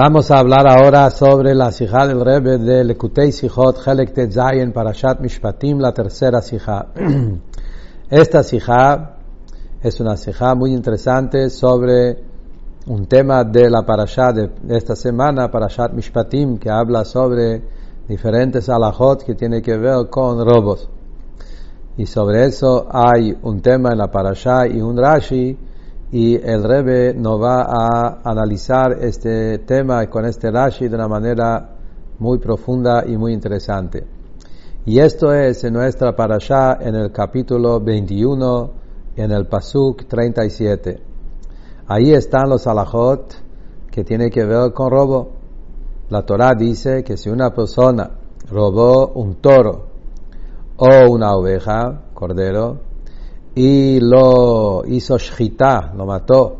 Vamos a hablar ahora sobre la sijá del Rebbe de Lekutei Sijot Helek Zayin Parashat Mishpatim, la tercera sijá. Esta sijá es una sijá muy interesante sobre un tema de la parashat de esta semana, Parashat Mishpatim, que habla sobre diferentes alajot que tiene que ver con robos. Y sobre eso hay un tema en la parashat y un Rashi y el Rebbe nos va a analizar este tema con este Rashi de una manera muy profunda y muy interesante. Y esto es en nuestra parasha en el capítulo 21, en el Pasuk 37. Ahí están los alajot que tiene que ver con robo. La Torah dice que si una persona robó un toro o una oveja, cordero, y lo hizo shchita, lo mató,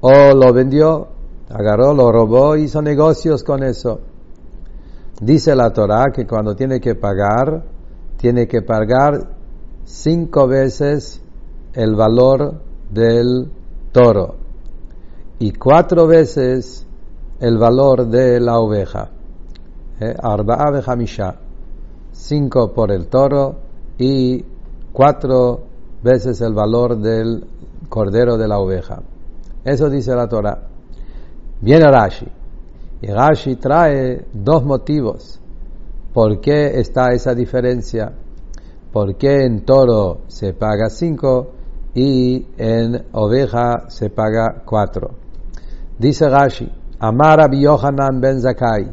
o lo vendió, agarró, lo robó, hizo negocios con eso. Dice la Torah que cuando tiene que pagar, tiene que pagar cinco veces el valor del toro y cuatro veces el valor de la oveja. Eh, arba Misha. Cinco por el toro y cuatro veces el valor del cordero de la oveja. Eso dice la Torah. Viene Rashi. Y Rashi trae dos motivos. ¿Por qué está esa diferencia? ¿Por qué en toro se paga cinco y en oveja se paga cuatro? Dice Rashi, Amar Rabbi Yohanan ben Zakai.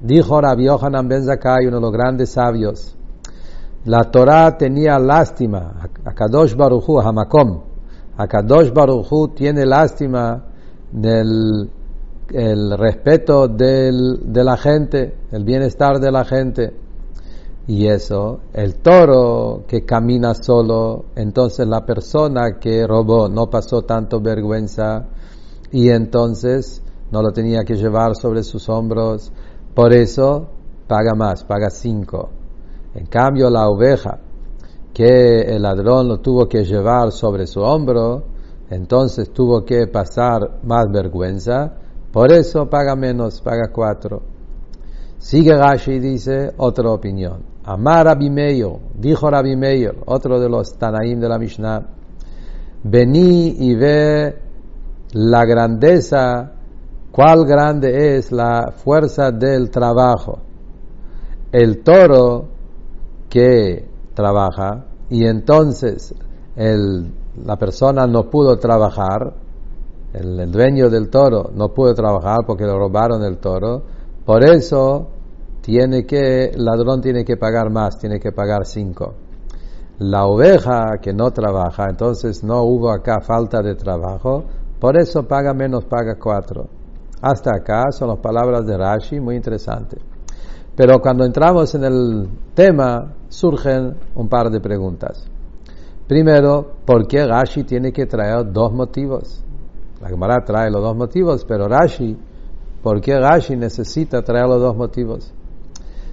Dijo Rabbi Yohanan ben Zakai, uno de los grandes sabios, la Torah tenía lástima, a Kadosh Baruchu, Hamakom. A Kadosh Baruchu tiene lástima del el respeto del, de la gente, el bienestar de la gente. Y eso, el toro que camina solo, entonces la persona que robó no pasó tanto vergüenza y entonces no lo tenía que llevar sobre sus hombros. Por eso paga más, paga cinco. En cambio, la oveja que el ladrón lo tuvo que llevar sobre su hombro, entonces tuvo que pasar más vergüenza, por eso paga menos, paga cuatro. Sigue Rashi y dice otra opinión. Amar Rabbi dijo Rabbi Meir, otro de los Tanaim de la Mishnah, vení y ve la grandeza, cuál grande es la fuerza del trabajo. El toro que trabaja y entonces el, la persona no pudo trabajar, el, dueño del toro no pudo trabajar porque le robaron el toro, por eso tiene que, el ladrón tiene que pagar más, tiene que pagar cinco. La oveja que no trabaja, entonces no hubo acá falta de trabajo, por eso paga menos, paga cuatro. Hasta acá son las palabras de Rashi, muy interesantes. Pero cuando entramos en el tema, surgen un par de preguntas. Primero, ¿por qué Rashi tiene que traer dos motivos? La Gemara trae los dos motivos, pero Rashi, ¿por qué Rashi necesita traer los dos motivos?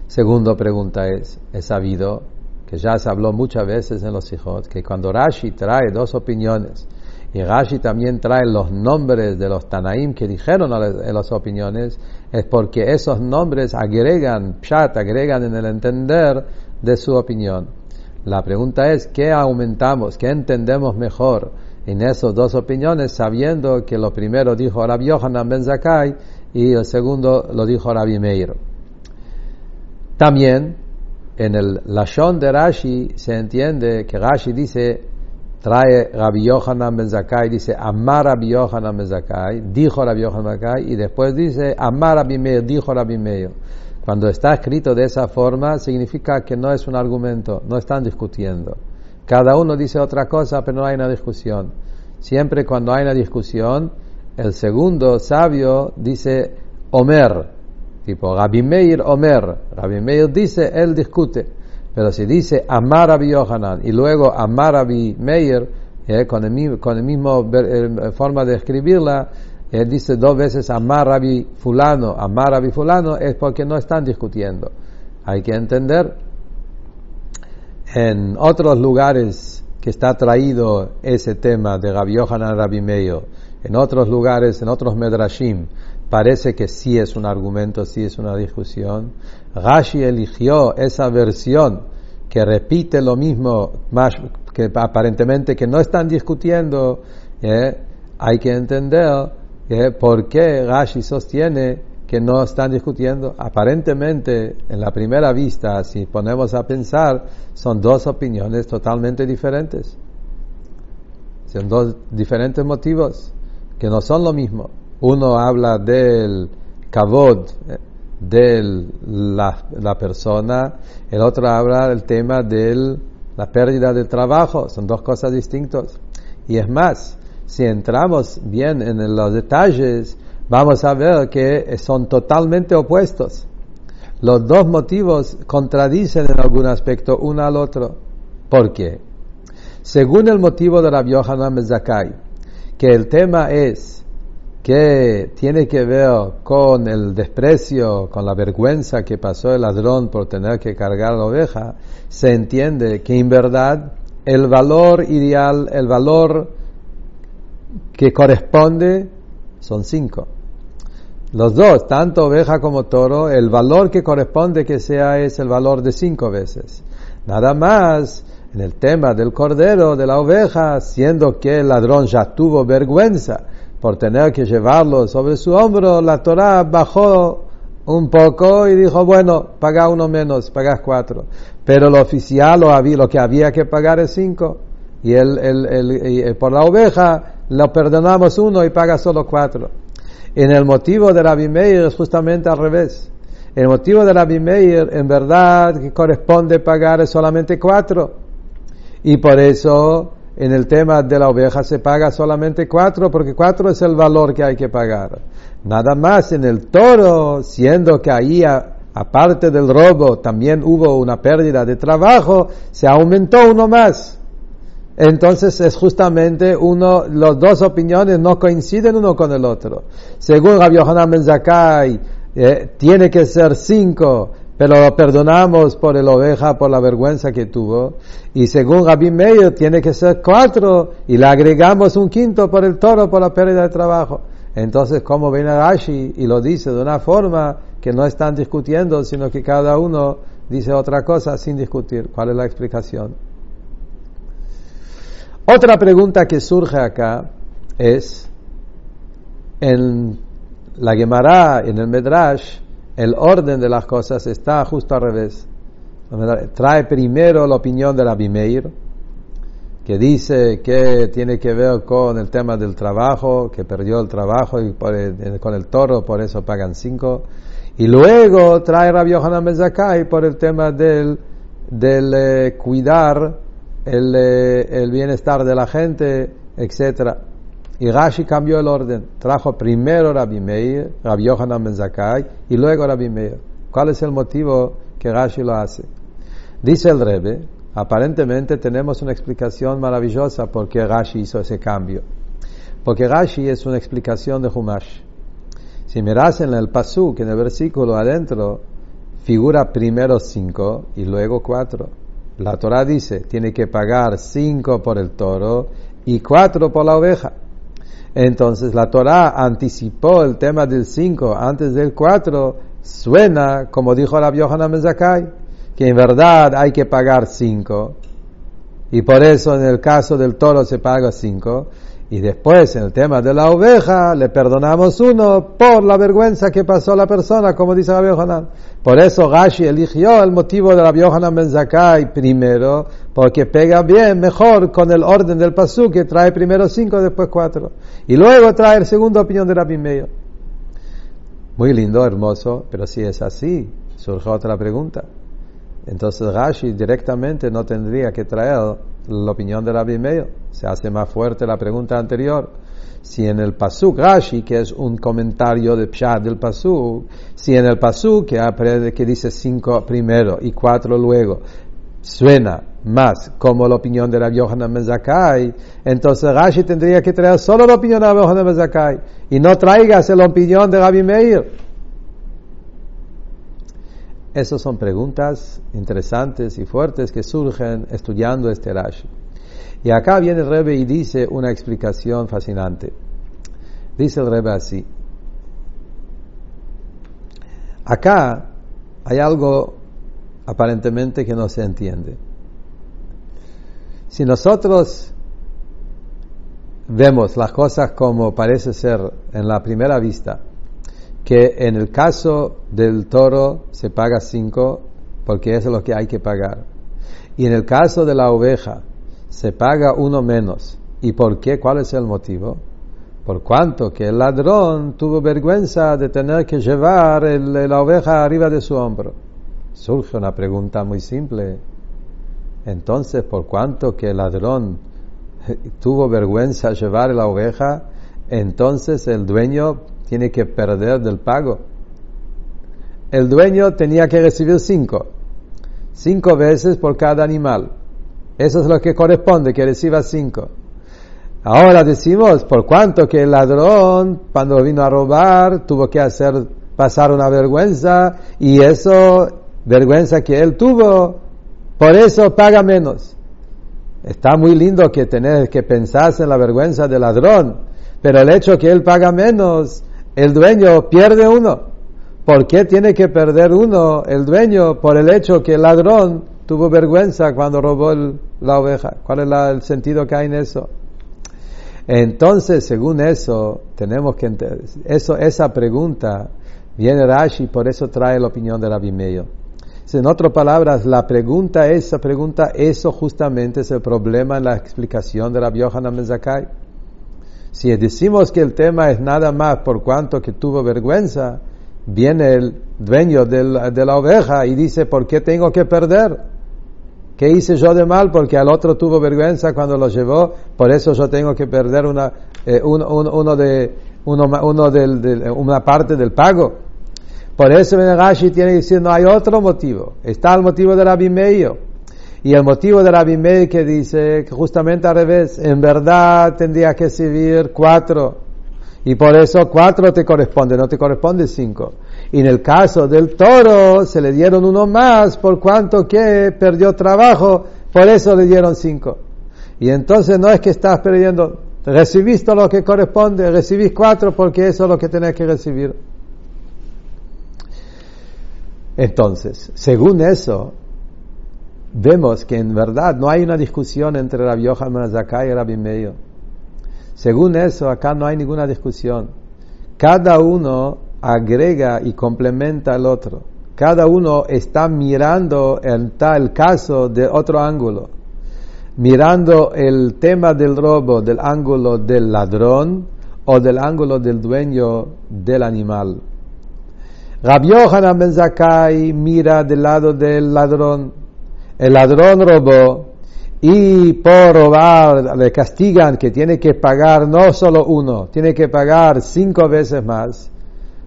Segunda pregunta es, es sabido que ya se habló muchas veces en los hijos, que cuando Rashi trae dos opiniones y Rashi también trae los nombres de los Tanaim que dijeron en las opiniones, es porque esos nombres agregan, pshat, agregan en el entender de su opinión. La pregunta es, ¿qué aumentamos? ¿Qué entendemos mejor en esas dos opiniones, sabiendo que lo primero dijo Rabbi Yohanan ben Zakai y el segundo lo dijo Rabbi Meir? También, en el Lashon de Rashi se entiende que Rashi dice trae Rabbi Yohanan ben Zakai, dice Amar Rabbi Yohanan ben Zakai, dijo Rabbi Yohanan ben Zakai, y después dice Amar Rabbi Meir, dijo Rabbi Meir. Cuando está escrito de esa forma, significa que no es un argumento, no están discutiendo. Cada uno dice otra cosa, pero no hay una discusión. Siempre cuando hay una discusión, el segundo sabio dice Omer, tipo Rabbi Meir Omer. Rabbi Meir dice, él discute. Pero si dice Amar Rabbi Yohanan y luego Amar Rabbi Meir, eh, con, el, mismo eh, forma de escribirla, él dice dos veces Amar Rabbi Fulano, Amar Rabbi Fulano, es porque no están discutiendo. Hay que entender. En otros lugares que está traído ese tema de Rabbi Yohanan Rabbi Meir, en otros lugares, en otros medrashim, parece que sí es un argumento, sí es una discusión. Rashi eligió esa versión que repite lo mismo, más que aparentemente que no están discutiendo, ¿eh? hay que entender ¿eh? por qué Rashi sostiene que no están discutiendo. Aparentemente, en la primera vista, si ponemos a pensar, son dos opiniones totalmente diferentes. Son dos diferentes motivos que no son lo mismo. Uno habla del kavod de la, persona, el otro habla del tema de la pérdida del trabajo. Son dos cosas distintas. Y es más, si entramos bien en los detalles, vamos a ver que son totalmente opuestos. Los dos motivos contradicen en algún aspecto uno al otro. ¿Por qué? Según el motivo de Rabbi Yohanan Zakai, que el tema es que tiene que ver con el desprecio, con la vergüenza que pasó el ladrón por tener que cargar la oveja, se entiende que en verdad el valor ideal, el valor que corresponde son cinco. Los dos, tanto oveja como toro, el valor que corresponde que sea es el valor de cinco veces. Nada más en el tema del cordero, de la oveja, siendo que el ladrón ya tuvo vergüenza por tener que llevarlo sobre su hombro, la Torah bajó un poco y dijo, bueno, paga uno menos, pagas cuatro. Pero lo oficial, lo, había, lo que había que pagar es cinco. Y, el, el, por la oveja lo perdonamos uno y paga solo cuatro. En el motivo de Rabbi Meir es justamente al revés. El motivo de Rabbi Meir, en verdad, que corresponde pagar solamente cuatro. Y por eso, en el tema de la oveja se paga solamente cuatro, porque cuatro es el valor que hay que pagar. Nada más en el toro, siendo que ahí, aparte del robo, también hubo una pérdida de trabajo, se aumentó uno más. Entonces es justamente uno, las dos opiniones no coinciden uno con el otro. Según Rabbi Yohanan Ben Zakai, eh, tiene que ser cinco, pero lo perdonamos por el oveja, por la vergüenza que tuvo. Y según Rabbi Meir, tiene que ser cuatro, y le agregamos un quinto por el toro, por la pérdida de trabajo. Entonces, como viene Rashi y lo dice de una forma que no están discutiendo, sino que cada uno dice otra cosa sin discutir. ¿Cuál es la explicación? Otra pregunta que surge acá es, en la Gemara, en el Medrash, el orden de las cosas está justo al revés. Trae primero la opinión de la Bimeir, que dice que tiene que ver con el tema del trabajo, que perdió el trabajo y con el toro por eso pagan cinco. Y luego trae Rabbi Yohanan Ben por el tema del, del eh, cuidar el, eh, el bienestar de la gente, etc. Y Rashi cambió el orden. Trajo primero Rabbi Meir, Rabbi Yohanan Ben Zakkai, y luego Rabbi Meir. ¿Cuál es el motivo que Rashi lo hace? Dice el Rebbe, aparentemente tenemos una explicación maravillosa por qué Rashi hizo ese cambio. Porque Rashi es una explicación de Humash. Si miras en el Pasuk, en el versículo adentro, figura primero cinco y luego cuatro. La Torah dice, tiene que pagar cinco por el toro y cuatro por la oveja. Entonces la Torah anticipó el tema del cinco antes del cuatro. Suena, como dijo la Yohanan Menzakai, que en verdad hay que pagar cinco. Y por eso en el caso del toro se paga cinco. Y después, en el tema de la oveja, le perdonamos uno por la vergüenza que pasó la persona, como dice Rabbi Yohanan. Por eso Gashi eligió el motivo de Rabbi Yohanan Ben Zakai primero, porque pega bien, mejor con el orden del pasú, que trae primero cinco, después cuatro. Y luego trae la segunda opinión de Rabbi Meir. Muy lindo, hermoso, pero si es así, surge otra pregunta. Entonces Rashi directamente no tendría que traer la opinión de Rabbi Meir. Se hace más fuerte la pregunta anterior. Si en el Pasuk Rashi, que es un comentario de Pshat del Pasuk, si en el Pasuk, que, dice cinco primero y cuatro luego, suena más como la opinión de Rabbi Yohanan Mezakai, entonces Rashi tendría que traer solo la opinión de Rabbi Yohanan Mezakai y no traigas la opinión de Rabbi Meir. Esas son preguntas interesantes y fuertes que surgen estudiando este Rashi. Y acá viene el Rebbe y dice una explicación fascinante. Dice el Rebbe así. Acá hay algo aparentemente que no se entiende. Si nosotros vemos las cosas como parece ser en la primera vista, que en el caso del toro se paga cinco porque eso es lo que hay que pagar. Y en el caso de la oveja se paga uno menos. ¿Y por qué? ¿Cuál es el motivo? Por cuanto que el ladrón tuvo vergüenza de tener que llevar la oveja arriba de su hombro. Surge una pregunta muy simple. Entonces, por cuanto que el ladrón tuvo vergüenza de llevar la oveja, entonces el dueño tiene que perder del pago. El dueño tenía que recibir cinco, cinco veces por cada animal. Eso es lo que corresponde, que reciba cinco. Ahora decimos, por cuanto que el ladrón, cuando vino a robar, tuvo que hacer pasar una vergüenza, y eso, vergüenza que él tuvo, por eso paga menos. Está muy lindo que tener que pensarse en la vergüenza del ladrón, pero el hecho que él paga menos, el dueño pierde uno. ¿Por qué tiene que perder uno el dueño por el hecho que el ladrón tuvo vergüenza cuando robó la oveja? ¿Cuál es el sentido que hay en eso? Entonces, según eso, tenemos que eso, esa pregunta viene Rashi, por eso trae la opinión de Rabbi Meir. En otras palabras, la pregunta, esa pregunta, eso justamente es el problema en la explicación de Rabbi Yohanan Mezakai. Si decimos que el tema es nada más por cuanto que tuvo vergüenza, viene el dueño de la oveja y dice, ¿por qué tengo que perder? ¿Qué hice yo de mal? Porque al otro tuvo vergüenza cuando lo llevó, por eso yo tengo que perder una, una parte del pago. Por eso Rashi tiene que decir, no hay otro motivo. Está el motivo de Rabbi. Y el motivo de Rabbi Meir que dice que justamente al revés, en verdad tendría que servir cuatro. Y por eso cuatro te corresponde, no te corresponde cinco. Y en el caso del toro se le dieron uno más por cuanto que perdió trabajo, por eso le dieron cinco. Y entonces no es que estás perdiendo, recibiste lo que corresponde, recibís cuatro porque eso es lo que tenés que recibir. Entonces, según eso, vemos que en verdad no hay una discusión entre Rabbi Yohanan Zakai y Rabbi Meir. Según eso, acá no hay ninguna discusión. Cada uno agrega y complementa al otro. Cada uno está mirando el tal caso de otro ángulo, mirando el tema del robo del ángulo del ladrón o del ángulo del dueño del animal. Rabbi Yohanan ben Zakai mira del lado del ladrón. El ladrón robó y por robar le castigan que tiene que pagar no solo uno, tiene que pagar cinco veces más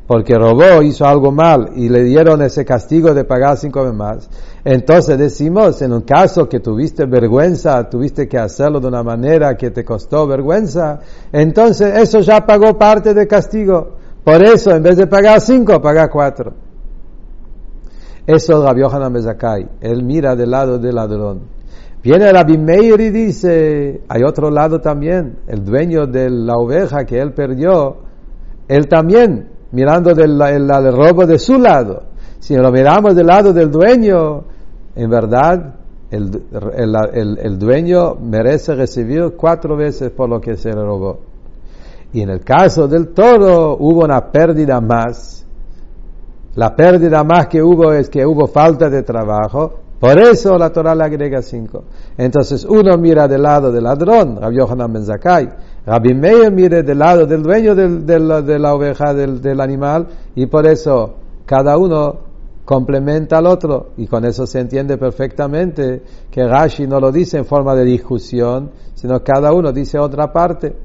porque robó, hizo algo mal y le dieron ese castigo de pagar cinco veces más. Entonces decimos, en un caso que tuviste vergüenza, tuviste que hacerlo de una manera que te costó vergüenza, entonces eso ya pagó parte del castigo. Por eso, en vez de pagar cinco, paga cuatro. Eso es Rabbi Yohanan Bezakai. Él mira del lado del ladrón. Viene Rabbi Meir y dice, hay otro lado también, el dueño de la oveja que él perdió, él también mirando del, el, robo de su lado. Si lo miramos del lado del dueño, en verdad el, el, dueño merece recibir cuatro veces por lo que se le robó. Y en el caso del toro hubo una pérdida más. La pérdida más que hubo es que hubo falta de trabajo. Por eso la Torah le agrega cinco. Entonces uno mira del lado del ladrón, Rabbi Yohanan Ben Zakai, Rabbi Meir mire del lado del dueño de la oveja, del, animal, y por eso cada uno complementa al otro, y con eso se entiende perfectamente que Rashi no lo dice en forma de discusión, sino cada uno dice otra parte.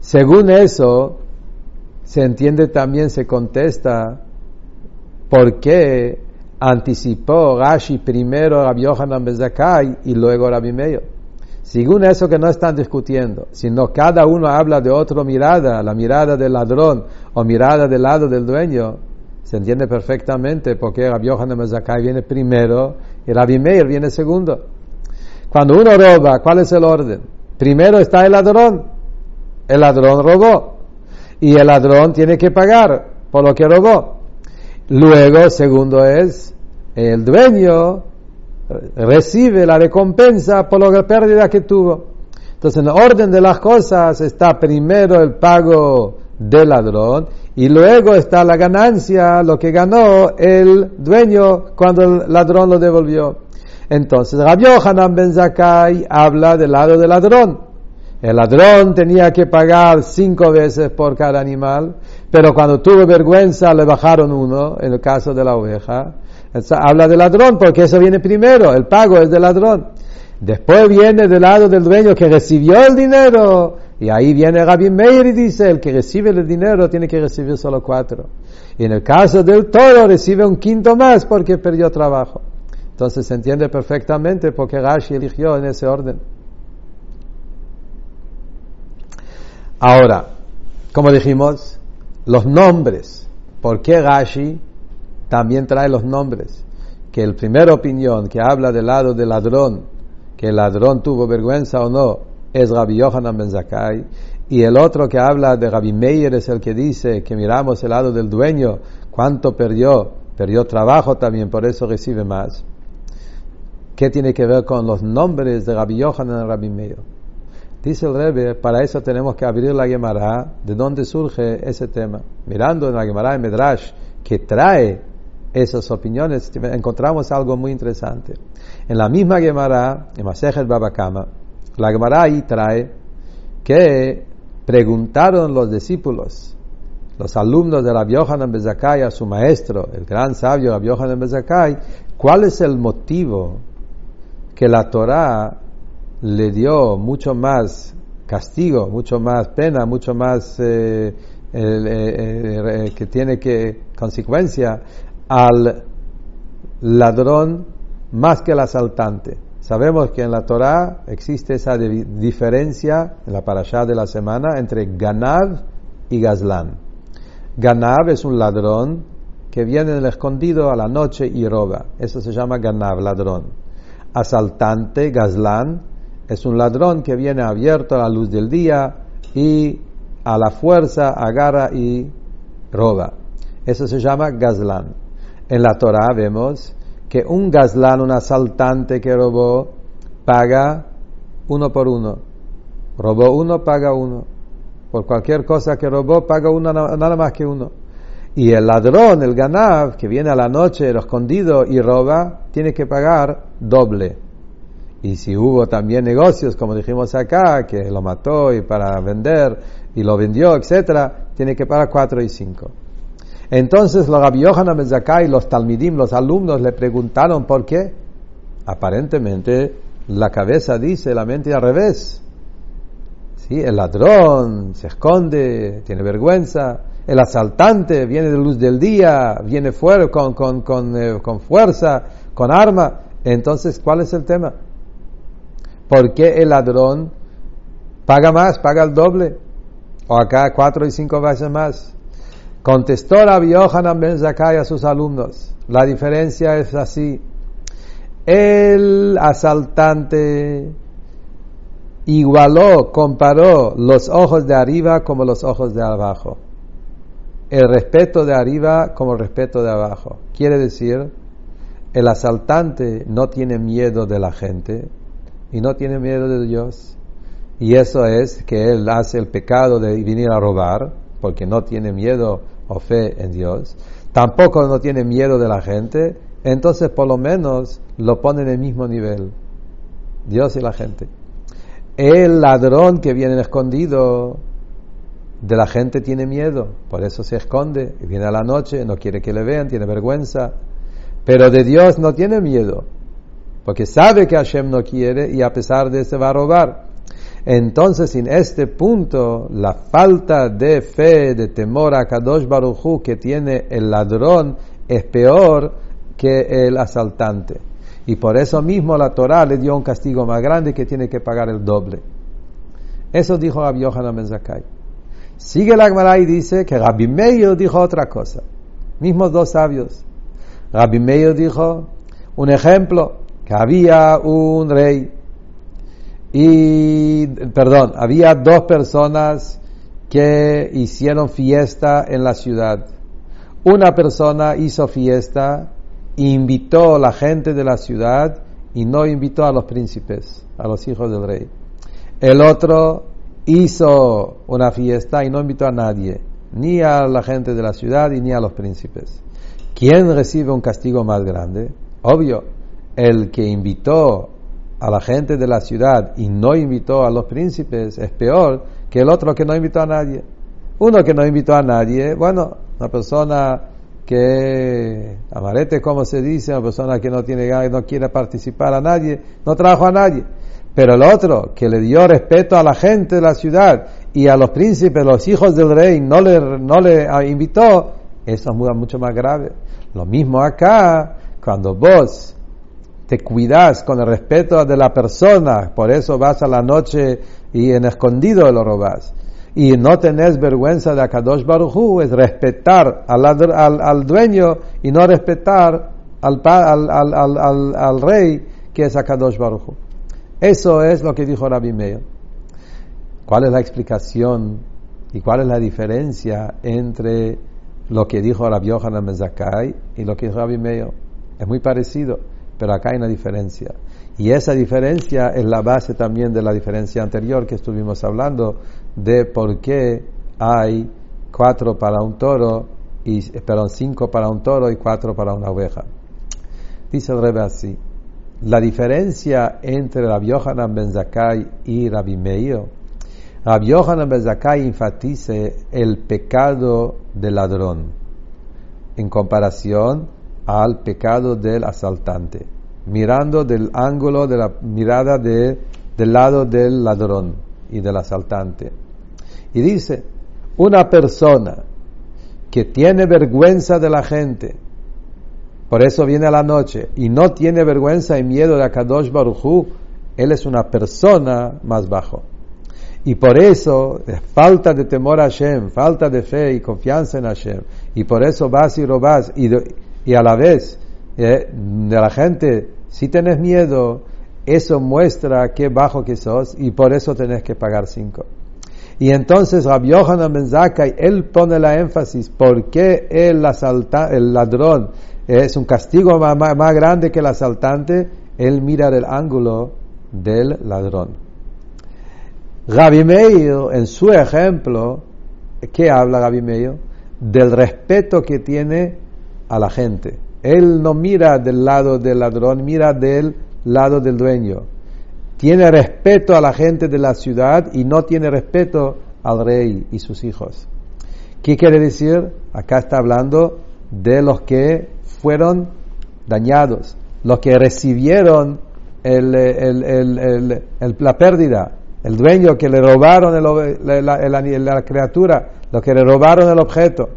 Según eso, se entiende también, se contesta, por qué anticipó Rashi primero a Rabbi Yohanan Bezakai y luego Rabbi Meir. Según eso que no están discutiendo, sino cada uno habla de otra mirada, la mirada del ladrón o mirada del lado del dueño, se entiende perfectamente porque Rabbi Yohanan Mazakai viene primero y Rabbi Meir viene segundo. Cuando uno roba, ¿cuál es el orden? Primero está el ladrón, El ladrón robó. Y el ladrón tiene que pagar por lo que robó. Luego, segundo es, el dueño recibe la recompensa por la pérdida que tuvo. Entonces, en orden de las cosas está primero el pago del ladrón y luego está la ganancia, lo que ganó el dueño cuando el ladrón lo devolvió. Entonces, Rabbi Yohanan Ben Zakai habla del lado del ladrón. El ladrón tenía que pagar cinco veces por cada animal, pero cuando tuvo vergüenza le bajaron uno, en el caso de la oveja. habla del ladrón porque eso viene primero, el pago es del ladrón. Después viene del lado del dueño que recibió el dinero, y ahí viene Rabbi Meir y dice, el que recibe el dinero tiene que recibir solo cuatro. Y en el caso del toro recibe un quinto más porque perdió trabajo. Entonces se entiende perfectamente por qué Rashi eligió en ese orden. Ahora, como dijimos, los nombres. ¿Por qué Rashi también trae los nombres? Que el primera opinión que habla del lado del ladrón, que el ladrón tuvo vergüenza o no, es Rabbi Yohanan Ben Zakai, y el otro que habla de Rabbi Meir es el que dice que miramos el lado del dueño, cuánto perdió, perdió trabajo también, por eso recibe más. ¿Qué tiene que ver con los nombres de Rabbi Yohanan y Rabbi Meir? Dice el Rebbe, para eso tenemos que abrir la Gemara, de dónde surge ese tema. Mirando en la Gemara de Medrash, que trae esas opiniones, encontramos algo muy interesante. En la misma Gemara, en Masejet Babakama, la Gemara ahí trae que preguntaron los discípulos, los alumnos de Rabbi Yohanan Bezakai a su maestro, el gran sabio Rabbi Yohanan Bezakai, cuál es el motivo que la Torah le dio mucho más castigo, mucho más pena, mucho más eh, eh, eh, que tiene que consecuencia al ladrón más que al asaltante. Sabemos que en la Torah existe esa diferencia en la parashá de la semana entre Ganav y Gazlán. Ganav es un ladrón que viene en el escondido a la noche y roba. Eso se llama Ganav, ladrón. Asaltante, Gazlán, es un ladrón que viene abierto a la luz del día y a la fuerza agarra y roba. Eso se llama Gazlán. En la Torah vemos que un gazlán, un asaltante que robó, paga uno por uno. Robó uno, paga uno. Por cualquier cosa que robó, paga uno, nada más que uno. Y el ladrón, el ganav, que viene a la noche escondido y roba, tiene que pagar doble. Y si hubo también negocios, como dijimos acá, que lo mató y para vender y lo vendió, etcétera, tiene que pagar cuatro y cinco. Entonces los Rabbi Yohanan y los Talmidim, los alumnos, le preguntaron por qué. Aparentemente la cabeza dice, la mente al revés. ¿Sí? El ladrón se esconde, tiene vergüenza. El asaltante viene de luz del día, viene fuera con, con, con, eh, con fuerza, con arma. Entonces, ¿cuál es el tema? ¿Por qué el ladrón paga más, paga el doble? O acá cuatro y cinco veces más. Contestó Rabbi Yohanan Ben Zakai a sus alumnos. La diferencia es así. El asaltante igualó, comparó los ojos de arriba como los ojos de abajo. El respeto de arriba como el respeto de abajo. Quiere decir, el asaltante no tiene miedo de la gente y no tiene miedo de Dios. Y eso es que él hace el pecado de venir a robar porque no tiene miedo o fe en Dios, tampoco no tiene miedo de la gente, entonces por lo menos lo pone en el mismo nivel, Dios y la gente. El ladrón que viene escondido de la gente tiene miedo, por eso se esconde, viene a la noche, no quiere que le vean, tiene vergüenza, pero de Dios no tiene miedo, porque sabe que Hashem no quiere y a pesar de eso va a robar. Entonces, en este punto, la falta de fe, de temor a Kadosh Baruchu que tiene el ladrón es peor que el asaltante. Y por eso mismo la Torah le dio un castigo más grande que tiene que pagar el doble. Eso dijo Rabbi Yohanan Ben Zakkai. Sigue la Gemara y dice que Rabbi Meir dijo otra cosa. Mismos dos sabios. Rabbi Meir dijo un ejemplo, había un rey y, perdón, había dos personas que hicieron fiesta en la ciudad. Una persona hizo fiesta, invitó a la gente de la ciudad y no invitó a los príncipes, a los hijos del rey. El otro hizo una fiesta y no invitó a nadie, ni a la gente de la ciudad y ni a los príncipes. ¿Quién recibe un castigo más grande? Obvio, el que invitó a la gente de la ciudad y no invitó a los príncipes es peor que el otro que no invitó a nadie. Uno que no invitó a nadie, bueno, una persona que amarete como se dice, una persona que no tiene no quiere participar a nadie, no trajo a nadie. Pero el otro que le dio respeto a la gente de la ciudad y a los príncipes, los hijos del rey, no le, no le invitó, eso es mucho más grave. Lo mismo acá, cuando vos te cuidas con el respeto de la persona, por eso vas a la noche y en escondido lo robas. Y no tenés vergüenza de Akadosh Baruchu, es respetar al, al, dueño y no respetar al, al, al, rey que es Akadosh Baruchu. Eso es lo que dijo Rabbi Meir. ¿Cuál es la explicación y cuál es la diferencia entre lo que dijo Rabbi Yohanan Mezakai y lo que dijo Rabbi Meir? Es muy parecido pero acá hay una diferencia. Y esa diferencia es la base también de la diferencia anterior que estuvimos hablando de por qué hay cuatro para un toro, y, perdón, cinco para un toro y cuatro para una oveja. Dice el Rebbe así, la diferencia entre Rabbi Yohanan Ben y Rabbi Meir, Rabbi Yohanan Ben Zakkai enfatice el pecado del ladrón en comparación al pecado del asaltante, mirando del ángulo de la mirada de, del lado del ladrón y del asaltante. Y dice, una persona que tiene vergüenza de la gente, por eso viene a la noche, y no tiene vergüenza y miedo de Akadosh Baruchu, él es una persona más bajo. Y por eso, falta de temor a Hashem, falta de fe y confianza en Hashem, y por eso vas y robas, y, y a la vez eh, de la gente, si tenés miedo, eso muestra qué bajo que sos y por eso tenés que pagar cinco. Y entonces Rabbi Yohanan Ben él pone la énfasis, ¿por qué el, asalta, el ladrón es un castigo más, más, grande que el asaltante? Él mira del ángulo del ladrón. Rabbi Meir, en su ejemplo, ¿qué habla Rabbi Meir? Del respeto que tiene a la gente. Él no mira del lado del ladrón, mira del lado del dueño. Tiene respeto a la gente de la ciudad y no tiene respeto al rey y sus hijos. ¿Qué quiere decir? Acá está hablando de los que fueron dañados, los que recibieron la pérdida, el dueño que le robaron la criatura, los que le robaron el objeto.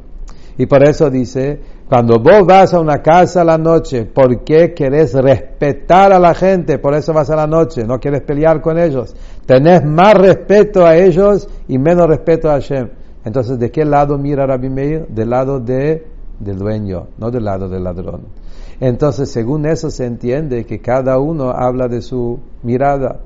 Y por eso dice, cuando vos vas a una casa a la noche, ¿por qué querés respetar a la gente? Por eso vas a la noche, no quieres pelear con ellos. Tenés más respeto a ellos y menos respeto a Hashem. Entonces, ¿de qué lado mira Rabbi Meir? Del lado de, del dueño, no del lado del ladrón. Entonces, según eso se entiende que cada uno habla de su mirada.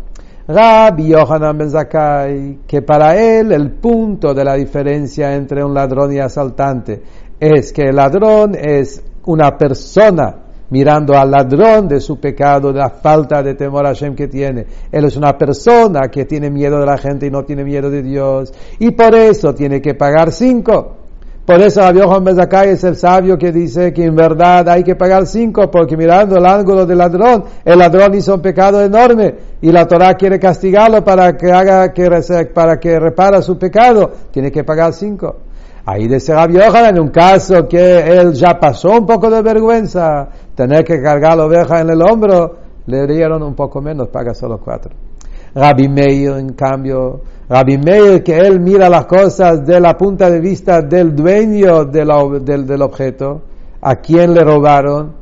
Rabbi Yohanan Ben Zakai, que para él el punto de la diferencia entre un ladrón y asaltante es que el ladrón es una persona mirando al ladrón de su pecado, de la falta de temor a Hashem que tiene. Él es una persona que tiene miedo de la gente y no tiene miedo de Dios. Y por eso tiene que pagar cinco. Por eso Rabbi Juan Bezakai es el sabio que dice que en verdad hay que pagar cinco, porque mirando el ángulo del ladrón, el ladrón hizo un pecado enorme y la Torah quiere castigarlo para que haga que para que repara su pecado, tiene que pagar cinco. Ahí dice Rabbi en un caso que él ya pasó un poco de vergüenza, tener que cargar la oveja en el hombro, le dieron un poco menos, paga solo cuatro. Rabbi Meir, en cambio, Rabbi Meir, que él mira las cosas de la punta de vista del dueño del, del objeto, a quien le robaron,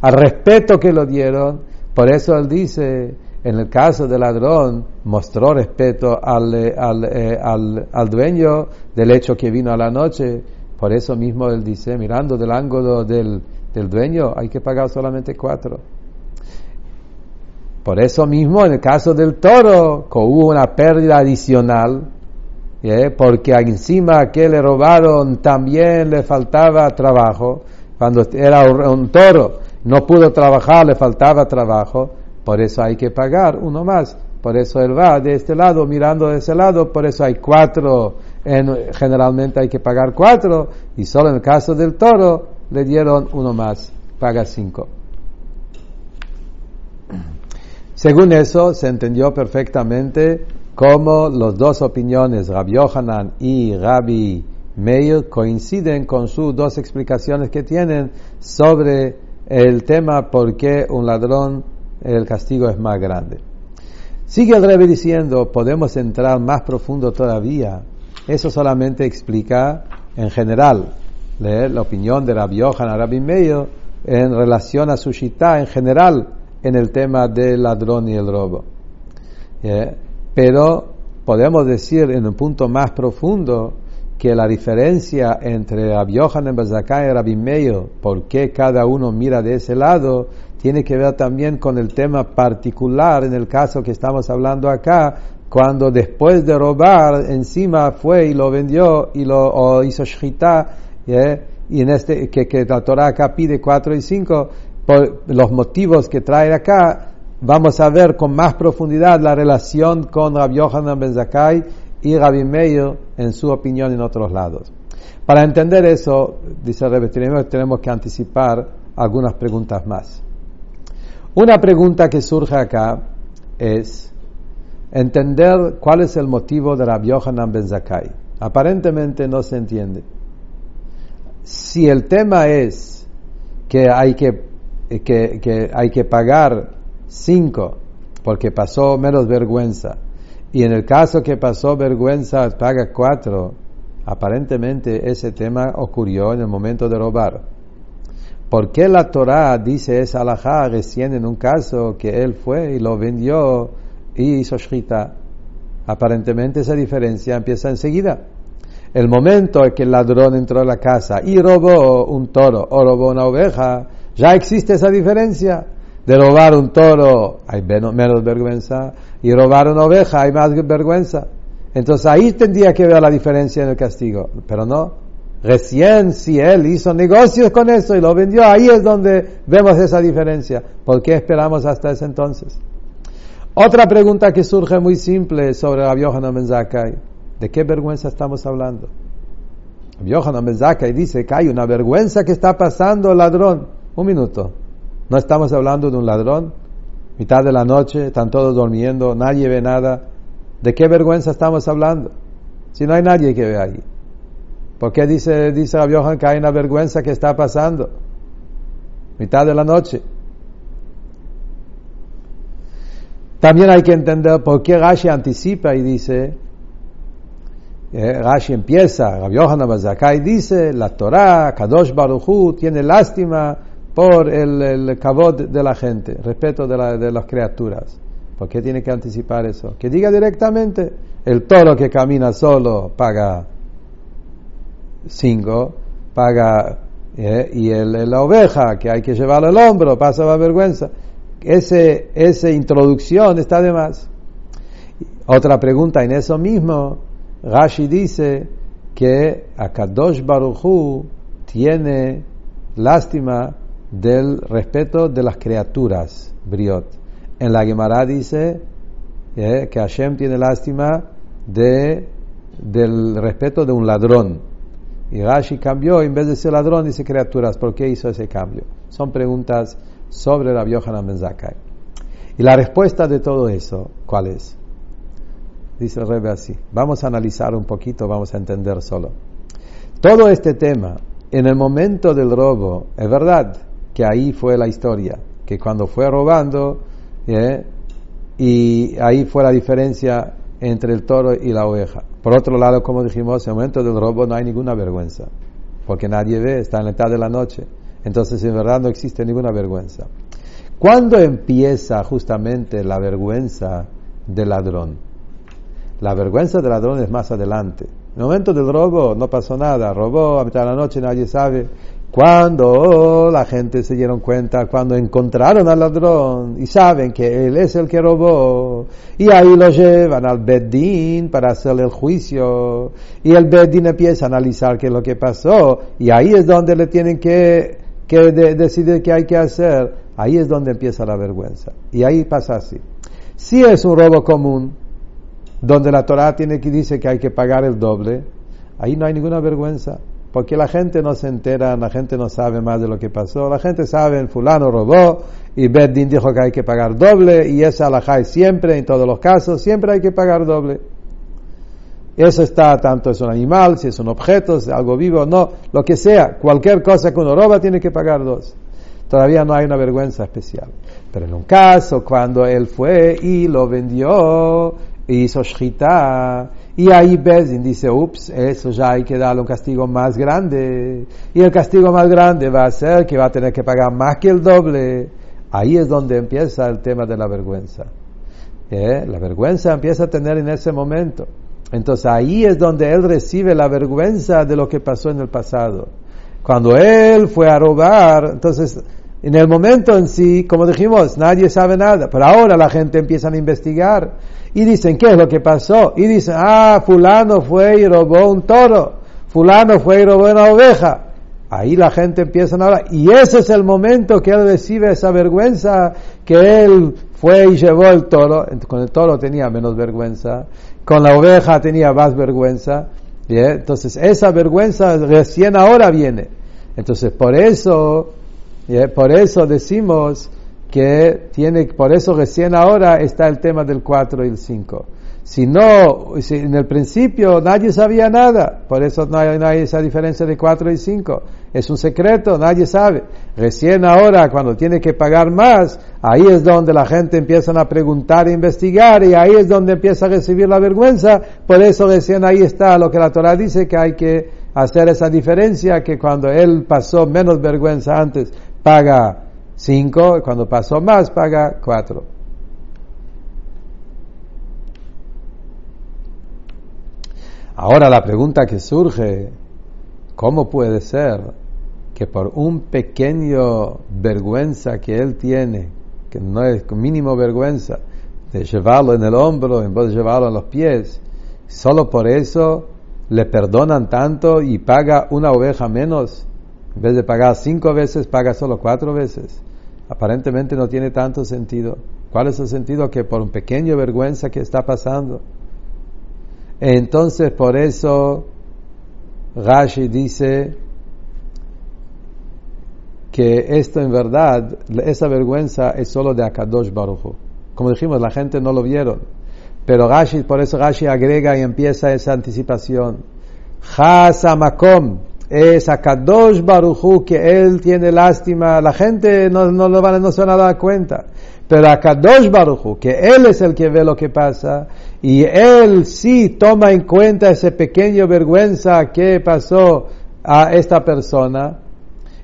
al respeto que lo dieron, por eso él dice, en el caso del ladrón, mostró respeto al, eh, al, eh, al, dueño del hecho que vino a la noche. Por eso mismo él dice, mirando del ángulo del, del dueño, hay que pagar solamente cuatro. Por eso mismo, en el caso del toro, hubo una pérdida adicional, porque encima que le robaron también le faltaba trabajo. Cuando era un toro, no pudo trabajar, le faltaba trabajo. Por eso hay que pagar uno más. Por eso él va de este lado, mirando de ese lado. Por eso hay cuatro. generalmente hay que pagar cuatro. Y solo en el caso del toro le dieron uno más. Paga cinco. Según eso, se entendió perfectamente cómo las dos opiniones, Rabbi Yohanan y Rabbi Meir, coinciden con sus dos explicaciones que tienen sobre el tema por qué un ladrón el castigo es más grande. Sigue el Rebbe diciendo, podemos entrar más profundo todavía. Eso solamente explica en general la opinión de Rabbi Yohanan, Rabbi Meir, en relación a su shita en general en el tema del ladrón y el robo. Pero podemos decir en un punto más profundo que la diferencia entre Rabbi Yohanan y Rabbi Meir, por qué cada uno mira de ese lado, tiene que ver también con el tema particular en el caso que estamos hablando acá, cuando después de robar encima fue y lo vendió y lo hizo shita, y en este que, que la Torah acá pide 4 y 5, por los motivos que trae acá, vamos a ver con más profundidad la relación con Rabbi Yohanan Ben Zakai y Rabbi Meir en su opinión en otros lados. Para entender eso, dice Rebbe, tenemos que anticipar algunas preguntas más. Una pregunta que surge acá es entender cuál es el motivo de Rabbi Yohanan Ben. Aparentemente no se entiende. Si el tema es que hay que eh, que, hay que pagar cinco porque pasó menos vergüenza y en el caso que pasó vergüenza paga cuatro, aparentemente ese tema ocurrió en el momento de robar. ¿Por qué la Torah dice esa alajá recién en un caso que él fue y lo vendió y hizo shita? Aparentemente esa diferencia empieza enseguida. El momento en que el ladrón entró a la casa y robó un toro o robó una oveja, ya existe esa diferencia. De robar un toro hay menos vergüenza y robar una oveja hay más vergüenza. Entonces ahí tendría que ver la diferencia en el castigo. Pero no. Recién si él hizo negocios con eso y lo vendió, ahí es donde vemos esa diferencia. ¿Por qué esperamos hasta ese entonces? Otra pregunta que surge muy simple sobre la Yohanan Menzakai. ¿De qué vergüenza estamos hablando? Yohanan Menzakai dice que hay una vergüenza que está pasando el ladrón. Un minuto. No estamos hablando de un ladrón. Mitad de la noche, están todos durmiendo, nadie ve nada. ¿De qué vergüenza estamos hablando? Si no hay nadie que ve ahí. ¿Por qué dice, dice Johan que hay una vergüenza que está pasando? Mitad de la noche. También hay que entender por qué Rashi anticipa y dice, eh, Rashi empieza, Rabbi Yohanan Bazakai dice, la Torah, Kadosh Baruchu, tiene lástima por el, el de la gente, respeto de, de las criaturas. ¿Por qué tiene que anticipar eso? Que diga directamente, el toro que camina solo paga cinco, paga, eh, y el, la oveja que hay que llevarlo al hombro pasa la vergüenza. Ese, esa introducción está de más. Otra pregunta en eso mismo, Rashi dice que Akadosh Baruchu tiene lástima del respeto de las criaturas, Briot. En la Gemara dice eh, que Hashem tiene lástima de, del respeto de un ladrón. Y Rashi cambió, en vez de ser ladrón, dice criaturas. ¿Por qué hizo ese cambio? Son preguntas sobre la Yohanan Ben Y la respuesta de todo eso, ¿cuál es? Dice el Rebbe así. Vamos a analizar un poquito, vamos a entender solo. Todo este tema, en el momento del robo, es verdad, que ahí fue la historia, que cuando fue robando, ¿eh? y ahí fue la diferencia entre el toro y la oveja. Por otro lado, como dijimos, en el momento del robo no hay ninguna vergüenza, porque nadie ve, está en la mitad de la noche. Entonces, en verdad, no existe ninguna vergüenza. ¿Cuándo empieza justamente la vergüenza del ladrón? La vergüenza del ladrón es más adelante. En el momento del robo no pasó nada, robó a mitad de la noche, nadie sabe. Cuando la gente se dieron cuenta, cuando encontraron al ladrón y saben que él es el que robó, y ahí lo llevan al Beddin para hacerle el juicio, y el Beddin empieza a analizar qué es lo que pasó, y ahí es donde le tienen que, que decidir qué hay que hacer, ahí es donde empieza la vergüenza. Y ahí pasa así. Si es un robo común, donde la Torah tiene que dice que hay que pagar el doble, ahí no hay ninguna vergüenza porque la gente no se entera, la gente no sabe más de lo que pasó, la gente sabe, fulano robó y Beddin dijo que hay que pagar doble y esa alajá es siempre, en todos los casos, siempre hay que pagar doble. Eso está, tanto es un animal, si es un objeto, si es algo vivo, no, lo que sea, cualquier cosa que uno roba tiene que pagar dos. Todavía no hay una vergüenza especial. Pero en un caso, cuando él fue y lo vendió, hizo shchita, y ahí Bezin dice, ups, eso ya hay que darle un castigo más grande. Y el castigo más grande va a ser que va a tener que pagar más que el doble. Ahí es donde empieza el tema de la vergüenza. ¿Eh? La vergüenza empieza a tener en ese momento. Entonces ahí es donde él recibe la vergüenza de lo que pasó en el pasado. Cuando él fue a robar, entonces en el momento en sí, como dijimos, nadie sabe nada, pero ahora la gente empieza a investigar y dicen, ¿qué es lo que pasó? Y dicen, ah, fulano fue y robó un toro, fulano fue y robó una oveja. Ahí la gente empieza a hablar. Y ese es el momento que él recibe esa vergüenza, que él fue y llevó el toro. Con el toro tenía menos vergüenza, con la oveja tenía más vergüenza. Entonces esa vergüenza recién ahora viene. Entonces por eso, por eso decimos que tiene, por eso recién ahora está el tema del 4 y el 5. Si no, en el principio nadie sabía nada, por eso no hay, no esa diferencia de 4 y 5. Es un secreto, nadie sabe. Recién ahora, cuando tiene que pagar más, ahí es donde la gente empieza a preguntar e investigar y ahí es donde empieza a recibir la vergüenza. Por eso recién ahí está lo que la Torah dice que hay que hacer esa diferencia, que cuando él pasó menos vergüenza antes, paga 5, cuando pasó más paga 4. Ahora la pregunta que surge, ¿cómo puede ser que por un pequeño vergüenza que él tiene, que no es mínimo vergüenza, de llevarlo en el hombro en vez de llevarlo en los pies, solo por eso le perdonan tanto y paga una oveja menos? En vez de pagar cinco veces, paga solo cuatro veces. Aparentemente no tiene tanto sentido. ¿Cuál es el sentido? Que por un pequeño vergüenza que está pasando. Entonces, por eso, Rashi dice que esto en verdad, esa vergüenza es solo de Akadosh Baruch Como dijimos, la gente no lo vieron. Pero Rashi, por eso Rashi agrega y empieza esa anticipación. Makom es a Kadosh Baruchu que él tiene lástima, la gente no, no, lo van, no se van a cuenta, pero a Kadosh Baruchu que él es el que ve lo que pasa y él sí toma en cuenta ese pequeño vergüenza que pasó a esta persona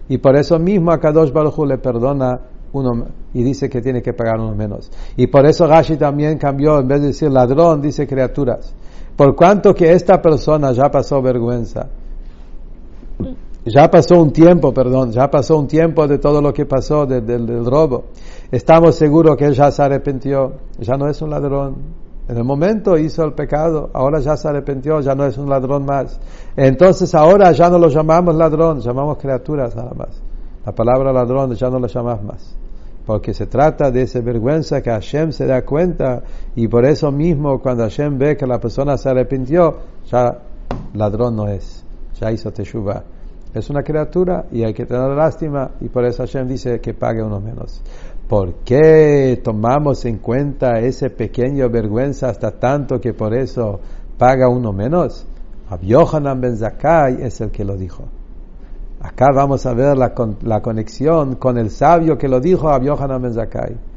y por eso mismo a Kadosh Baruchu le perdona uno y dice que tiene que pagar uno menos. Y por eso Rashi también cambió, en vez de decir ladrón, dice criaturas. Por cuanto que esta persona ya pasó vergüenza ya pasó un tiempo, perdón, ya pasó un tiempo de todo lo que pasó del robo. Estamos seguros que él ya se arrepintió, ya no es un ladrón. En el momento hizo el pecado, ahora ya se arrepintió, ya no es un ladrón más. Entonces ahora ya no lo llamamos ladrón, llamamos criaturas nada más. La palabra ladrón ya no lo llamamos más. Porque se trata de esa vergüenza que Hashem se da cuenta y por eso mismo cuando Hashem ve que la persona se arrepintió, ya ladrón no es, ya hizo teshuva es una criatura y hay que tener lástima y por eso Hashem dice que pague uno menos. ¿Por qué tomamos en cuenta ese pequeño vergüenza hasta tanto que por eso paga uno menos? Abyohanan Ben Zakai es el que lo dijo. Acá vamos a ver la, la conexión con el sabio que lo dijo Abyohanan Ben Zakai.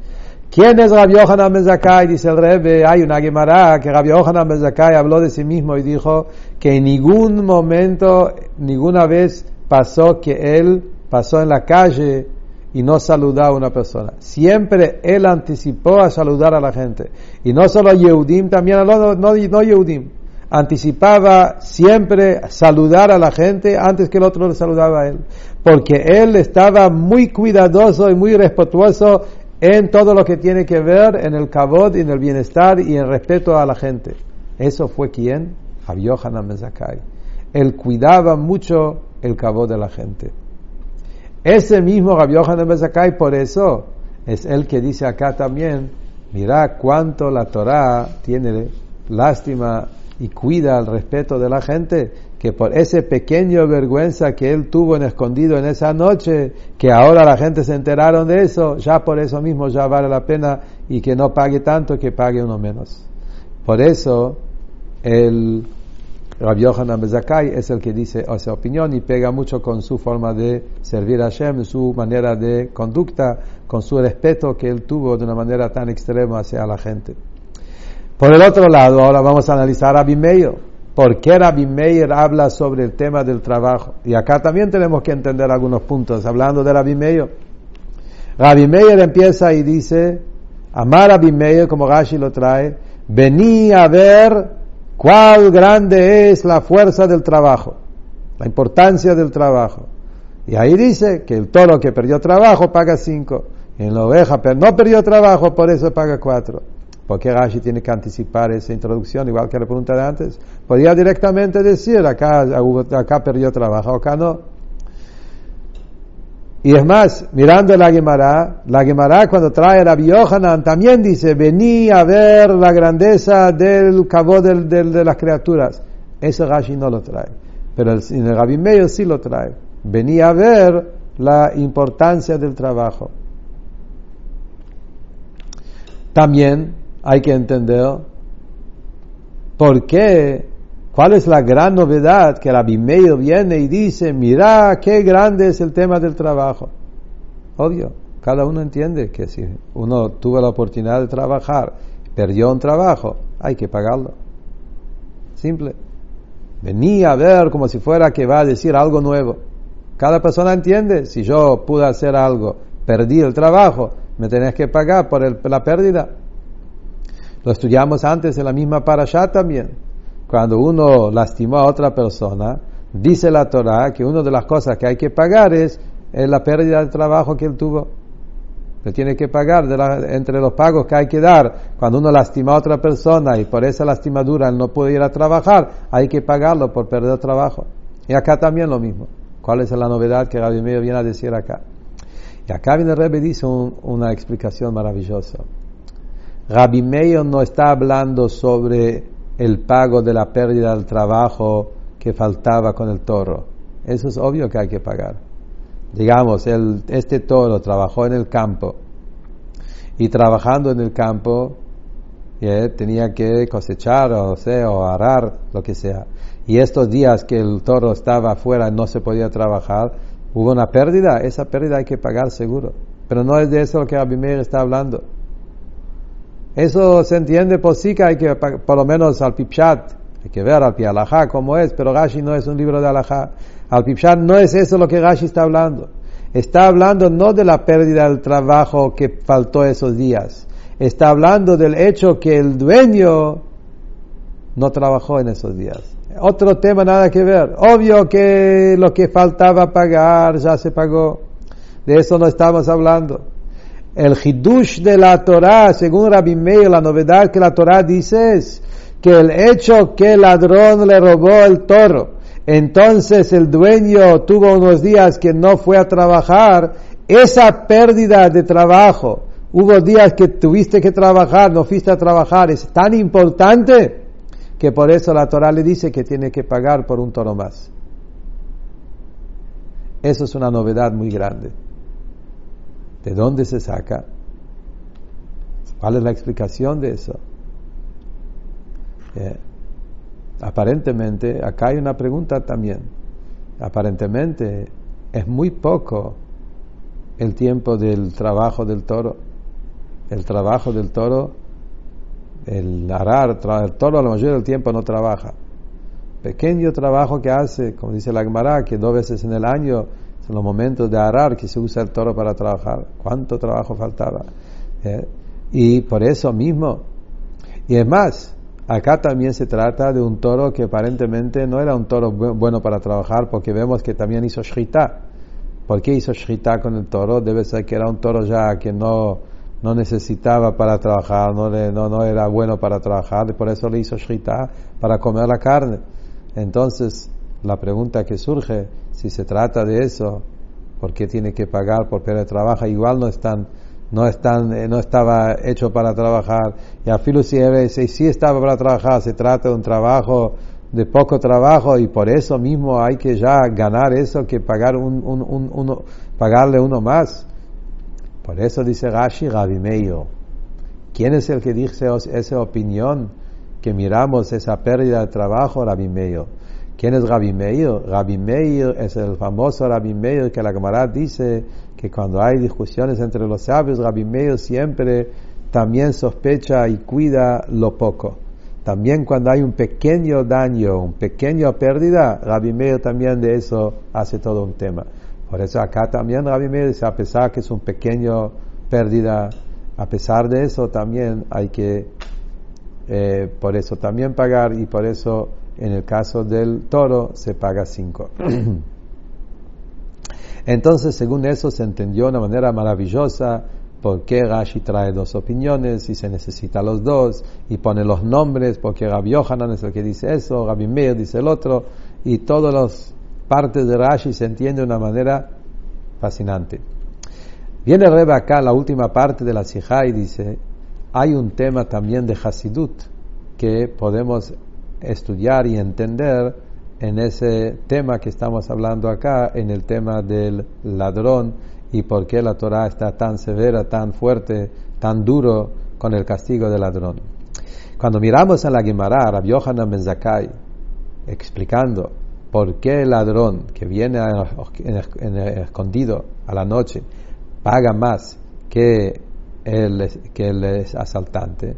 ¿Quién es Rabbi Yohanan Ben Zakai? Dice el Rebbe, hay una Gemara que Rabbi Yohanan Ben Zakai habló de sí mismo y dijo que en ningún momento, ninguna vez pasó que él pasó en la calle y no saludaba a una persona. Siempre él anticipó a saludar a la gente. Y no solo Yehudim, también no, no, no Yehudim. anticipaba siempre saludar a la gente antes que el otro le saludaba a él, porque él estaba muy cuidadoso y muy respetuoso en todo lo que tiene que ver en el cabot y en el bienestar y en respeto a la gente. Eso fue quien, Rabbi Yohanan Mezakai. Él cuidaba mucho el cabot de la gente. Ese mismo Rabbi Yohanan Mezakai, por eso, es el que dice acá también, mira cuánto la Torah tiene lástima y cuida el respeto de la gente, que por ese pequeño vergüenza que él tuvo en escondido en esa noche, que ahora la gente se enteraron de eso, ya por eso mismo ya vale la pena y que no pague tanto, que pague uno menos. Por eso el Rabbi Yohanan Bezakai es el que dice esa opinión y pega mucho con su forma de servir a Hashem, su manera de conducta, con su respeto que él tuvo de una manera tan extrema hacia la gente. Por el otro lado, ahora vamos a analizar a Abimeyo. ¿Por qué Rabbi Meir habla sobre el tema del trabajo? Y acá también tenemos que entender algunos puntos, hablando de Rabbi Meir. Rabbi Meir empieza y dice, amar Rabbi Meir, como Gashi lo trae, vení a ver cuál grande es la fuerza del trabajo, la importancia del trabajo. Y ahí dice que el toro que perdió trabajo paga cinco, en la oveja no perdió trabajo, por eso paga cuatro. ¿Por qué Rashi tiene que anticipar esa introducción, igual que la pregunta de antes? Podría directamente decir, acá, acá perdió trabajo, acá no. Y es más, mirando la Gemara, la Gemara cuando trae a Rabbi Yohanan también dice, vení a ver la grandeza del cabo de las criaturas. Eso Rashi no lo trae. Pero en el Rabbi Meir sí lo trae. Vení a ver la importancia del trabajo. También hay que entender por qué, cuál es la gran novedad que Rabbi Meir viene y dice, mira qué grande es el tema del trabajo. Obvio, cada uno entiende que si uno tuvo la oportunidad de trabajar, perdió un trabajo, hay que pagarlo. Simple. Venía a ver como si fuera que va a decir algo nuevo. Cada persona entiende, si yo pude hacer algo, perdí el trabajo, me tenés que pagar por la pérdida. Lo estudiamos antes en la misma parasha también. Cuando uno lastimó a otra persona, dice la Torah que una de las cosas que hay que pagar es, la pérdida de trabajo que él tuvo. Le tiene que pagar entre los pagos que hay que dar. Cuando uno lastima a otra persona y por esa lastimadura él no puede ir a trabajar, hay que pagarlo por perder trabajo. Y acá también lo mismo. ¿Cuál es la novedad que Rabbi Meir viene a decir acá? Y acá viene el Rebbe dice una explicación maravillosa. Rabbi Meir no está hablando sobre el pago de la pérdida del trabajo que faltaba con el toro. Eso es obvio que hay que pagar. Digamos, este toro trabajó en el campo y trabajando en el campo tenía que cosechar o, sea, o arar, lo que sea. Y estos días que el toro estaba afuera no se podía trabajar, hubo una pérdida, esa pérdida hay que pagar seguro. Pero no es de eso lo que Abimeir está hablando. Eso se entiende por sí que hay que, por lo menos al Pipchat, hay que ver al Pialajá cómo es, pero Gashi no es un libro de Alajá. Al Pipchat no es eso lo que Gashi está hablando. Está hablando no de la pérdida del trabajo que faltó esos días. Está hablando del hecho que el dueño no trabajó en esos días. Otro tema nada que ver. Obvio que lo que faltaba pagar ya se pagó. De eso no estamos hablando. El hidush de la Torah, según Rabbi Meir, la novedad que la Torah dice es que el hecho que el ladrón le robó el toro, entonces el dueño tuvo unos días que no fue a trabajar, esa pérdida de trabajo, hubo días que tuviste que trabajar, no fuiste a trabajar, es tan importante que por eso la Torah le dice que tiene que pagar por un toro más. Eso es una novedad muy grande. ¿De dónde se saca? ¿Cuál es la explicación de eso? Eh, aparentemente, acá hay una pregunta también. Aparentemente es muy poco el tiempo del trabajo del toro. El trabajo del toro, el arar, el toro la mayoría del tiempo no trabaja. Pequeño trabajo que hace, como dice la Gemara, que dos veces en el año en los momentos de arar que se usa el toro para trabajar. ¿Cuánto trabajo faltaba? ¿Eh? Y por eso mismo, y es más, Acá también se trata de un toro que aparentemente no era un toro bueno para trabajar porque vemos que también hizo shrita. ¿Por qué hizo shrita con el toro? Debe ser que era un toro ya que no, no necesitaba para trabajar, no, no, no era bueno para trabajar, y por eso le hizo shrita para comer la carne. Entonces, la pregunta que surge, si se trata de eso, ¿por qué tiene que pagar por perder trabajo? Igual no están no, están, eh, no estaba hecho para trabajar. Y a si, si estaba para trabajar, se trata de un trabajo de poco trabajo y por eso mismo hay que ya ganar eso que pagar un, un, uno, pagarle uno más. Por eso dice Rashi Meir. ¿Quién es el que dice esa opinión que miramos esa pérdida de trabajo? Meir. ¿Quién es Rabbi Meir? Rabbi Meir es el famoso Rabbi Meir que la Gemara dice que cuando hay discusiones entre los sabios, Rabbi Meir siempre también sospecha y cuida lo poco. También cuando hay un pequeño daño, un pequeño pérdida, Rabbi Meir también de eso hace todo un tema. Por eso acá también Rabbi Meir dice, a pesar que es un pequeño pérdida, a pesar de eso también hay que, eh, por eso también pagar y por eso en el caso del toro se paga cinco. Entonces, según eso, se entendió de una manera maravillosa por qué Rashi trae dos opiniones y se necesita los dos y pone los nombres, porque Rabbi Yohanan es el que dice eso, Rabbi Meir dice el otro, y todas las partes de Rashi se entiende de una manera fascinante. Viene Rebe acá, la última parte de la Sijá, y dice, hay un tema también de Hasidut que podemos estudiar y entender en ese tema que estamos hablando acá, en el tema del ladrón y por qué la Torah está tan severa, tan fuerte, tan duro con el castigo del ladrón. Cuando miramos a la Gemara, Rabbi Yohanan Ben Zakai, explicando por qué el ladrón que viene en escondido a la noche paga más que el, que el asaltante,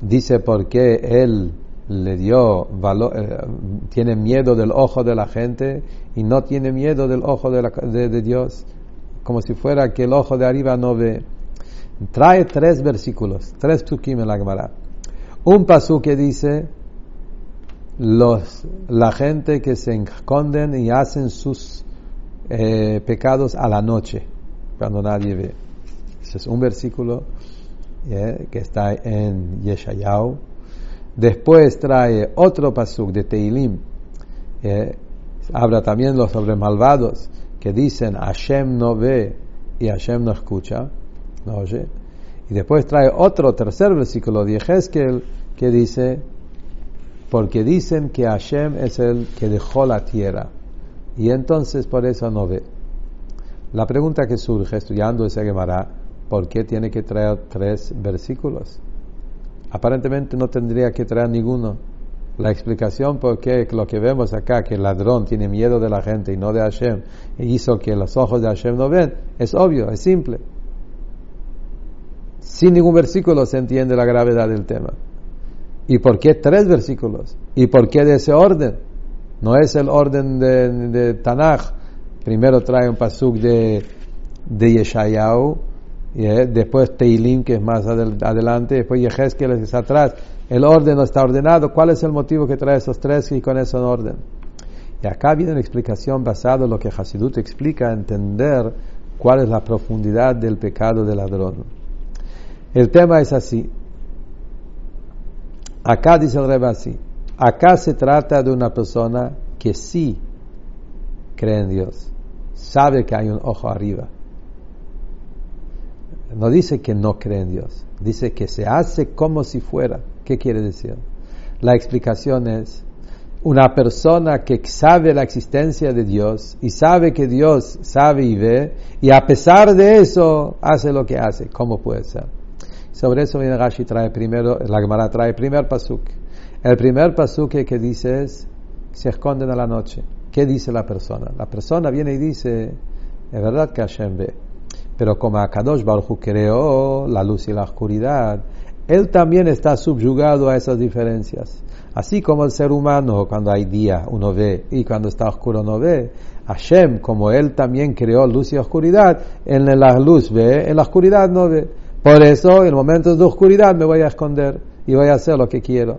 dice por qué él le dio valor, eh, tiene miedo del ojo de la gente y no tiene miedo del ojo de, la, de, Dios, como si fuera que el ojo de arriba no ve. Trae tres versículos, tres tukim en la Gemara. Un pasú que dice, los, la gente que se esconden y hacen sus eh, pecados a la noche, cuando nadie ve. Ese es un versículo eh, que está en Yeshayahu Después trae otro pasuk de Teilim, eh, habla también los sobre malvados que dicen Hashem no ve y Hashem no escucha, no oye. Y después trae otro tercer versículo de Ezequiel que dice, porque dicen que Hashem es el que dejó la tierra y entonces por eso no ve. La pregunta que surge estudiando ese Gemara, ¿por qué tiene que traer tres versículos? Aparentemente no tendría que traer ninguno. La explicación por qué lo que vemos acá, que el ladrón tiene miedo de la gente y no de Hashem, e hizo que los ojos de Hashem no ven, es obvio, es simple. Sin ningún versículo se entiende la gravedad del tema. ¿Y por qué tres versículos? ¿Y por qué de ese orden? No es el orden de, de Tanaj. Primero trae un pasuk de, de Yeshayahu, después Teilim, que es más adelante, después Yehezkel, que es atrás. El orden no está ordenado. ¿Cuál es el motivo que trae esos tres y con eso en orden? Y acá viene una explicación basada en lo que Hasidut explica, entender cuál es la profundidad del pecado del ladrón. El tema es así. Acá dice el Rebbe así. Acá se trata de una persona que sí cree en Dios, sabe que hay un ojo arriba no dice que no cree en Dios, dice que se hace como si fuera. ¿Qué quiere decir? La explicación es una persona que sabe la existencia de Dios y sabe que Dios sabe y ve, y a pesar de eso hace lo que hace. ¿Cómo puede ser? Sobre eso viene Rashi trae primero, la Gemara trae primer pasuk. El primer pasuk que dice es, se esconden a la noche. ¿Qué dice la persona? La persona viene y dice, es verdad que Hashem ve, pero como Akadosh Baruch creó la luz y la oscuridad, él también está subyugado a esas diferencias. Así como el ser humano, cuando hay día, uno ve, y cuando está oscuro, no ve. Hashem, como él también creó luz y oscuridad, en la luz ve, en la oscuridad no ve. Por eso, en momentos de oscuridad me voy a esconder y voy a hacer lo que quiero.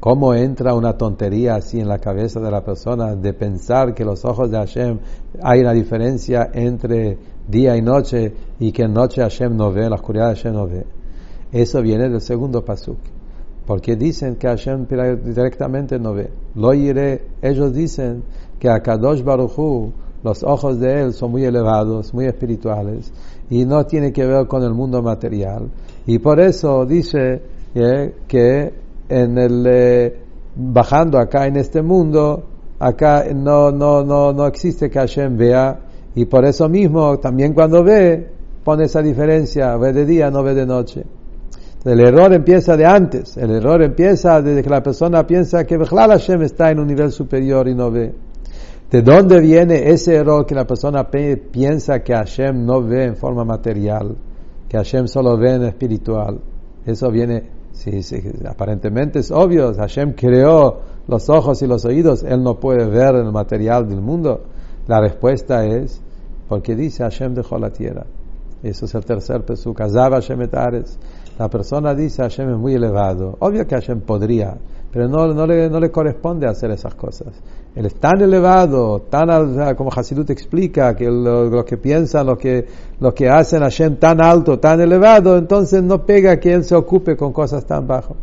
¿Cómo entra una tontería así en la cabeza de la persona de pensar que los ojos de Hashem hay una diferencia entre día y noche y que en noche Hashem no ve, en la oscuridad Hashem no ve? Eso viene del segundo pasuk. Porque dicen que Hashem directamente no ve. Lo iré, ellos dicen que a Kadosh Baruchu, los ojos de él son muy elevados, muy espirituales, y no tiene que ver con el mundo material. Y por eso dice eh, que en el eh, bajando acá en este mundo, acá no, no, no, no existe que Hashem vea, y por eso mismo también cuando ve, pone esa diferencia, ve de día, no ve de noche. El error empieza de antes, el error empieza desde que la persona piensa que Hashem está en un nivel superior y no ve. ¿De dónde viene ese error que la persona piensa que Hashem no ve en forma material, que Hashem solo ve en espiritual? Eso viene Sí, sí, aparentemente es obvio, Hashem creó los ojos y los oídos, Él no puede ver el material del mundo. La respuesta es porque dice Hashem dejó la tierra. Eso es el tercer pesuk. Hashem etares. La persona dice Hashem es muy elevado. Obvio que Hashem podría, pero no, no, le, no le corresponde hacer esas cosas. Él es tan elevado, tan como Hasidut explica, que lo, que piensan, lo que, lo que hacen Hashem tan alto, tan elevado, entonces no pega que él se ocupe con cosas tan bajas.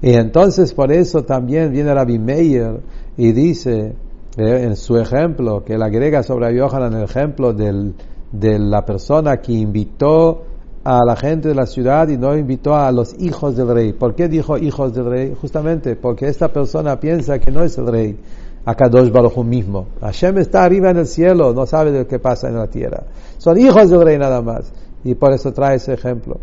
Y entonces por eso también viene Rabbi Meir y dice, eh, en su ejemplo, que él agrega sobre Yohanan el ejemplo de la persona que invitó a la gente de la ciudad y no invitó a los hijos del rey. ¿Por qué dijo hijos del rey? Justamente porque esta persona piensa que no es el rey, Akadosh Baruj mismo. Hashem está arriba en el cielo, no sabe de lo que pasa en la tierra. Son hijos del rey nada más. Y por eso trae ese ejemplo.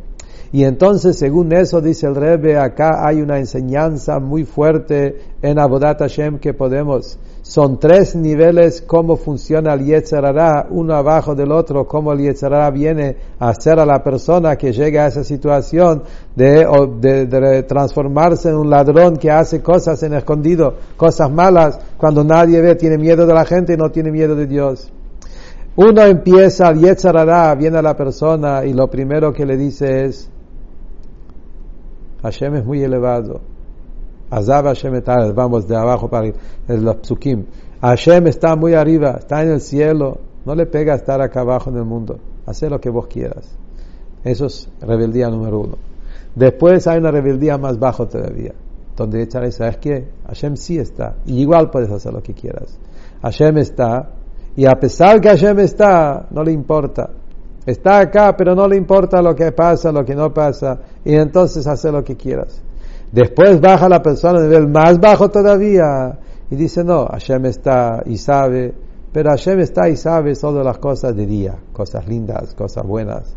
Y entonces, según eso, dice el Rebbe, acá hay una enseñanza muy fuerte en Abodat Hashem que podemos. Son tres niveles cómo funciona el Yetzerara, uno abajo del otro, cómo el Yetzerara viene a hacer a la persona que llega a esa situación de, transformarse en un ladrón que hace cosas en escondido, cosas malas, cuando nadie ve, tiene miedo de la gente y no tiene miedo de Dios. Uno empieza, el Yetzerara viene a la persona y lo primero que le dice es, Hashem es muy elevado. Hashem etal, vamos de abajo para los psukim. Hashem está muy arriba, está en el cielo. No le pega estar acá abajo en el mundo. Hace lo que vos quieras. Eso es rebeldía número uno. Después hay una rebeldía más bajo todavía, donde echarle, ¿sabes qué? Hashem sí está. Y igual puedes hacer lo que quieras. Hashem está, y a pesar que Hashem está, no le importa. Está acá, pero no le importa lo que pasa, lo que no pasa, y entonces hace lo que quieras. Después baja la persona a nivel más bajo todavía y dice, no, Hashem está y sabe, pero Hashem está y sabe solo las cosas de día, cosas lindas, cosas buenas.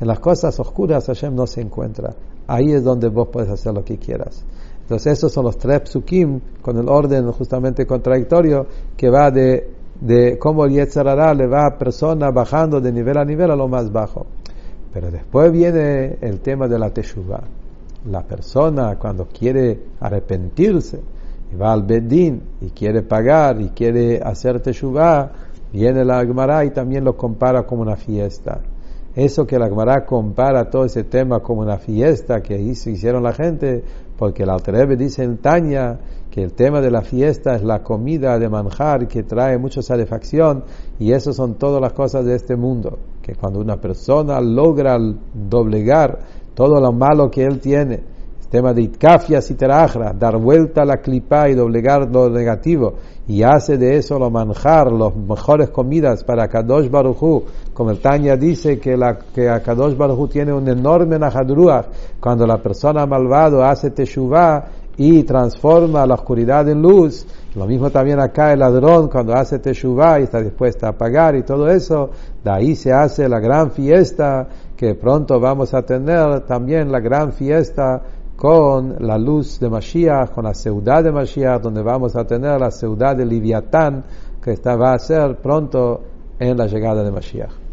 En las cosas oscuras Hashem no se encuentra. Ahí es donde vos puedes hacer lo que quieras. Entonces esos son los tres psukim con el orden justamente contradictorio que va de de cómo el Yetzarara le va a persona bajando de nivel a nivel a lo más bajo. Pero después viene el tema de la Teshuvah. La persona cuando quiere arrepentirse y va al Bedín y quiere pagar y quiere hacer Teshuvah, viene la Agmará y también lo compara como una fiesta. Eso que la Agmará compara todo ese tema como una fiesta que hicieron la gente, porque el Alter dice en Tanya que el tema de la fiesta es la comida de manjar que trae mucha satisfacción y eso son todas las cosas de este mundo. Que cuando una persona logra doblegar todo lo malo que él tiene, el tema de itkafia siterajra, dar vuelta a la clipa y doblegar lo negativo, y hace de eso lo manjar, las mejores comidas para Kadosh Baruchu, como el Tanya dice que, la, que Kadosh Baruchu tiene un enorme najadruach, cuando la persona malvado hace teshuvah, y transforma la oscuridad en luz. Lo mismo también acá el ladrón cuando hace teshuvah y está dispuesta a pagar y todo eso, de ahí se hace la gran fiesta que pronto vamos a tener también la gran fiesta con la luz de Mashiach, con la ciudad de Mashiach, donde vamos a tener la ciudad de Liviatán que está, va a ser pronto en la llegada de Mashiach.